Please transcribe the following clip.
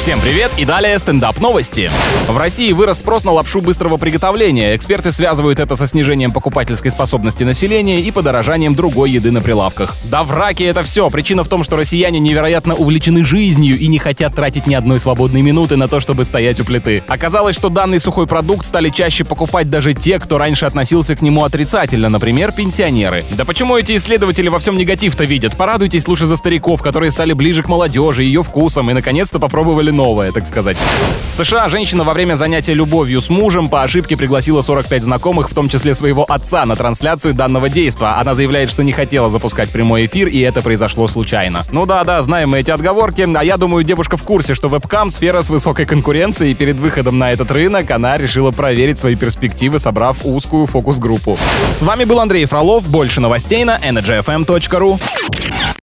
Всем привет и далее стендап новости. В России вырос спрос на лапшу быстрого приготовления. Эксперты связывают это со снижением покупательской способности населения и подорожанием другой еды на прилавках. Да в раке это все. Причина в том, что россияне невероятно увлечены жизнью и не хотят тратить ни одной свободной минуты на то, чтобы стоять у плиты. Оказалось, что данный сухой продукт стали чаще покупать даже те, кто раньше относился к нему отрицательно, например, пенсионеры. Да почему эти исследователи во всем негатив-то видят? Порадуйтесь лучше за стариков, которые стали ближе к молодежи, ее вкусам и наконец-то попробовали новое, так сказать. В США женщина во время занятия любовью с мужем по ошибке пригласила 45 знакомых, в том числе своего отца, на трансляцию данного действа. Она заявляет, что не хотела запускать прямой эфир, и это произошло случайно. Ну да-да, знаем мы эти отговорки, а я думаю, девушка в курсе, что вебкам — сфера с высокой конкуренцией, и перед выходом на этот рынок она решила проверить свои перспективы, собрав узкую фокус-группу. С вами был Андрей Фролов, больше новостей на energyfm.ru.